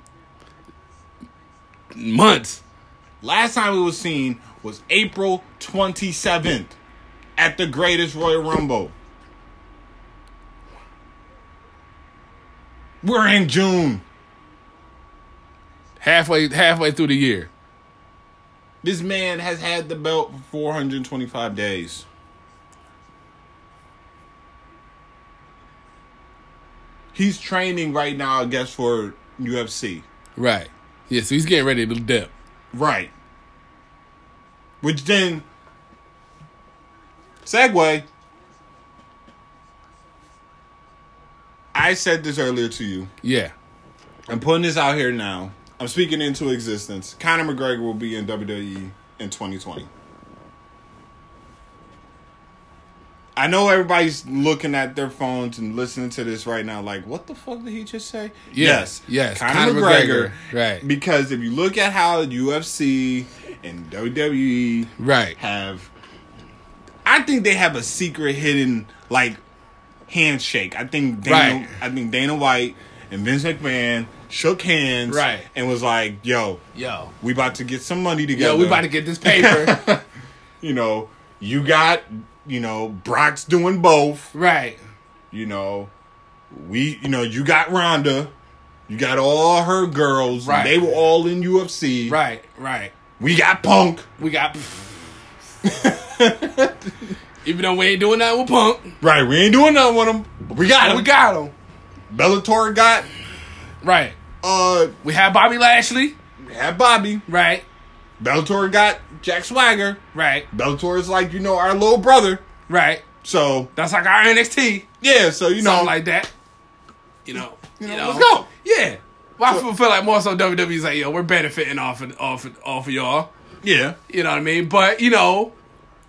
months. Last time it was seen was April 27th at the Greatest Royal Rumble. We're in June. Halfway halfway through the year. This man has had the belt for 425 days. He's training right now, I guess, for UFC. Right. Yeah, so he's getting ready to dip. Right. Which then segue. I said this earlier to you. Yeah. I'm putting this out here now. I'm speaking into existence. Conor McGregor will be in WWE in 2020. I know everybody's looking at their phones and listening to this right now, like, what the fuck did he just say? Yes, yes, Conor, Conor McGregor, McGregor, right. Because if you look at how UFC and WWE Right. have, I think they have a secret hidden like handshake. I think Dana, Right. I think Dana White and Vince McMahon shook hands, Right. and was like, "Yo, Yo. we about to get some money together. Yo, we about to get this paper. you know, you got, you know, Brock's doing both. right. You know, we, you know, you got Ronda." You got all her girls. Right. They were all in UFC. Right. Right. We got Punk. We got Even though we ain't doing that with Punk. Right. We ain't doing nothing with them. But we got him. We got him. Bellator got Right. uh We have Bobby Lashley. We had Bobby. Right. Bellator got Jack Swagger. Right. Bellator is like, you know, our little brother. Right. So That's like our NXT. yeah, so you know Something like that. You know. You You know, know. let's go. Yeah. Well, I feel- feel like more so WWE's like, yo, we're benefiting off of, off of, off of y'all. Yeah. You know what I mean? But you know,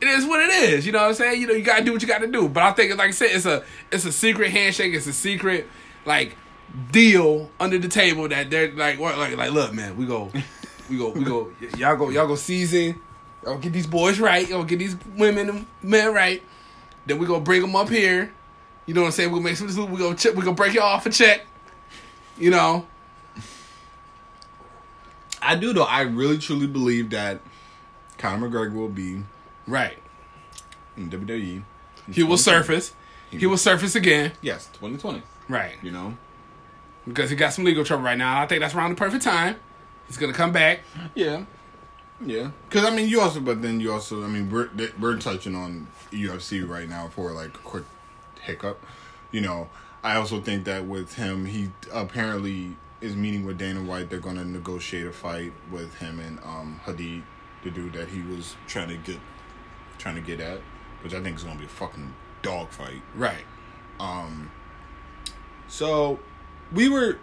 it is what it is. You know what I'm saying? You know, you gotta do what you gotta do. But I think, like I said, it's a it's a secret handshake. It's a secret like deal under the table that they're like, what- like, like, look, man, we go, we go, we go. y- Y'all go, y'all go season. Y'all get these boys right. Y'all get these women and men right. Then we gonna bring them up here. You know what I'm saying? We gonna make some. We gonna. We gonna break y'all off a check. You know. I do though. I really truly believe that Conor McGregor will be Right. in WWE. He will surface. He will surface again. Yes, 2020. Right. You know. because he got some legal trouble right now. I think that's around the perfect time. He's gonna come back. Yeah. Yeah. Because I mean, you also, but then you also, I mean, we're we're touching on UFC right now for like a quick hiccup. You know, I also think that with him, he apparently is meeting with Dana White. They're going to negotiate a fight with him and um Khabib, the dude that he was trying to get trying to get at, which I think is going to be a fucking dogfight. Right. Um so we were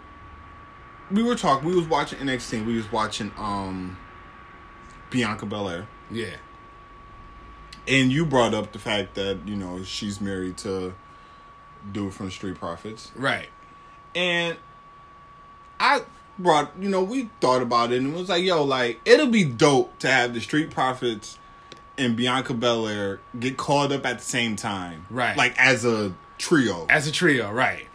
we were talking. We was watching NXT. We was watching um Bianca Belair, Yeah. and you brought up the fact that you know she's married to dude from Street Profits, Right. and I brought, you know, we thought about it and it was like, yo, like it'll be dope to have the Street Profits and Bianca Belair get called up at the same time, Right. Like as a trio, As a trio, right?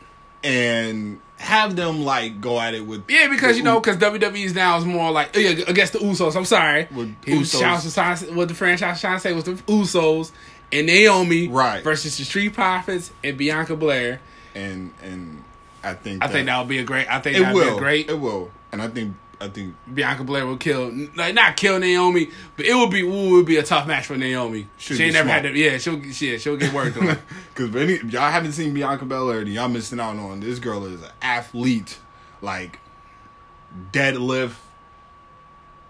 and have them like go at it with Yeah, because you know, because WWE's now is more like oh, yeah, against the Usos. I'm sorry, With he Usos. what the franchise was trying to say was the Usos and Naomi Right. versus the Street Profits and Bianca Belair. and and I think I think that would be a great. I think it will be a great. It will, and I think I think Bianca Belair will kill, like not kill Naomi, but it would be ooh, it would be a tough match for Naomi. Should she ain't never had to. Yeah, she'll she, she'll get worked on. Because any if y'all haven't seen Bianca Belair, y'all missing out on this girl is an athlete, like deadlift.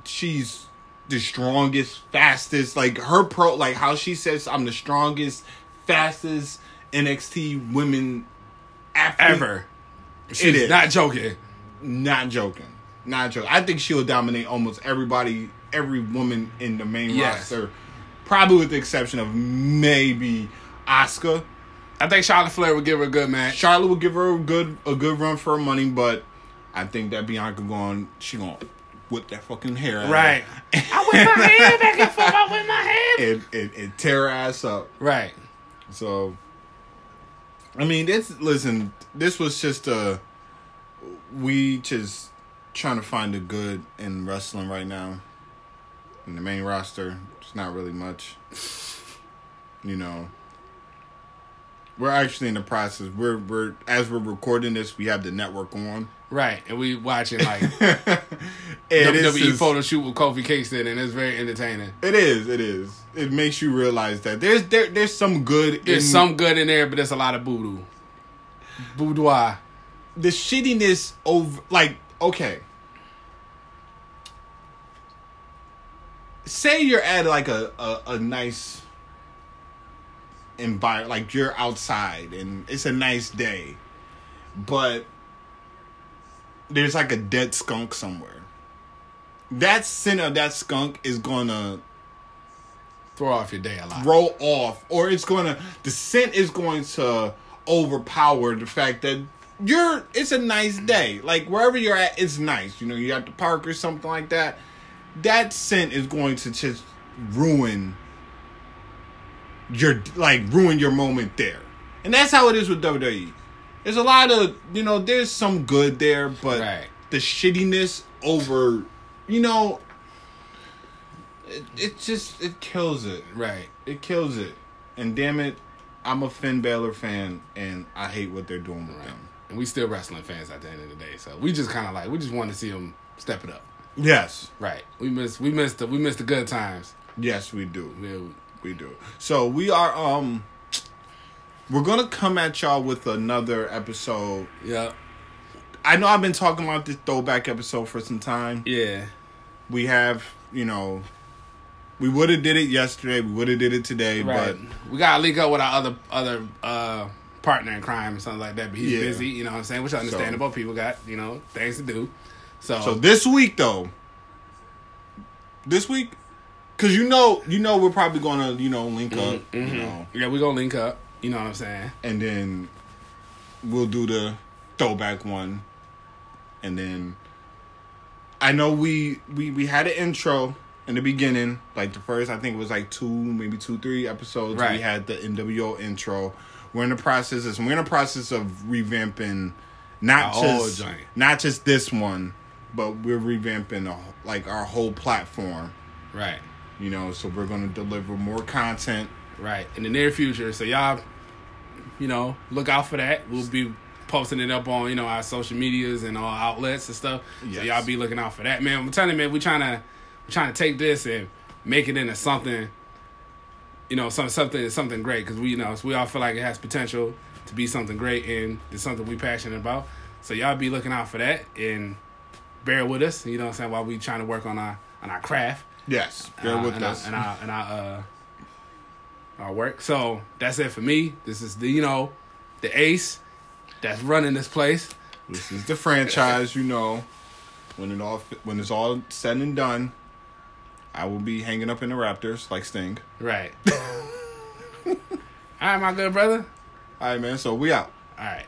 She's the strongest, fastest. Like her pro, like how she says, "I'm the strongest, fastest NXT women athlete Ever, she's is. not joking. Not joking, not joking. I think she'll dominate almost everybody, every woman in the main Yes. roster, probably with the exception of maybe Asuka. I think Charlotte Flair would give her a good match. Charlotte will give her a good a good run for her money, but I think that Bianca going she gonna whip that fucking hair out of her Right. I whip my hair back and forth. I whip my hair. and, and, and tear her ass up. Right. So, I mean, this listen. This was just a we just trying to find the good in wrestling right now. In the main roster, it's not really much. You know, we're actually in the process. We're we're as we're recording this, we have the network on. Right. And we watching like WWE just- photo shoot with Kofi Kingston, and it's very entertaining. It is. It is. It makes you realize that there's there there's some good. There's in, some good in there, but there's a lot of voodoo. Boudoir. the shittiness over like okay. Say you're at like a a, a nice environment, like you're outside and it's a nice day, but there's like a dead skunk somewhere. That scent of that skunk is gonna Throw off your day a lot. throw off or it's gonna the scent is going to overpower the fact that you're it's a nice day like wherever you're at it's nice you know you're at the park or something like that that scent is going to just ruin your like ruin your moment there and that's how it is with WWE there's a lot of you know there's some good there but Right. the shittiness over you know it, it just it kills it Right. it kills it. And damn it, I'm a Finn Balor fan, and I hate what they're doing with them. And we still wrestling fans at the end of the day. So we just kind of like, we just want to see them step it up. Yes, Right. We miss, we missed the, we missed the good times. yes, we do, We- we do. So we are um, we're gonna come at y'all with another episode. Yeah. I know I've been talking about this throwback episode for some time. Yeah. We have, you know, we would have did it yesterday. We would have did it today, Right. we got to link up with our other, other, uh, partner in crime or something like that, but he's Yeah. busy, you know what I'm saying? Which is understandable. People got, you know, things to do. So, so this week though, this week, because you know, you know, we're probably gonna, you know, link up, mm-hmm. you know. yeah, we going to link up. You know what I'm saying? and then we'll do the throwback one and then i know we we we had an intro in the beginning like the first i think it was like two maybe two three episodes we had the nwo intro we're in the process of, we're in the process of revamping not Our just not just this one but we're revamping the, like our whole platform Right. you know so we're going to deliver more content Right. In the near future. So y'all, you know, look out for that. We'll be posting it up on, you know, our social medias and all outlets and stuff. So y'all be looking out for that. Man, I'm telling you, man, we're trying to we're trying to take this and make it into something you know, some, something is something great because we you know we all feel like it has potential to be something great and it's something we passionate about. So y'all be looking out for that and bear with us, you know what I'm saying, while we trying to work on our on our craft yes bear uh, with and us Our, and our and our uh, our work. So that's it for me. This is the you know the ace that's running this place. This is the franchise, you know. When it all when it's all said and done, I will be hanging up in the Raptors like Sting. Right. All right, my good brother. All right, man. So we out. All right.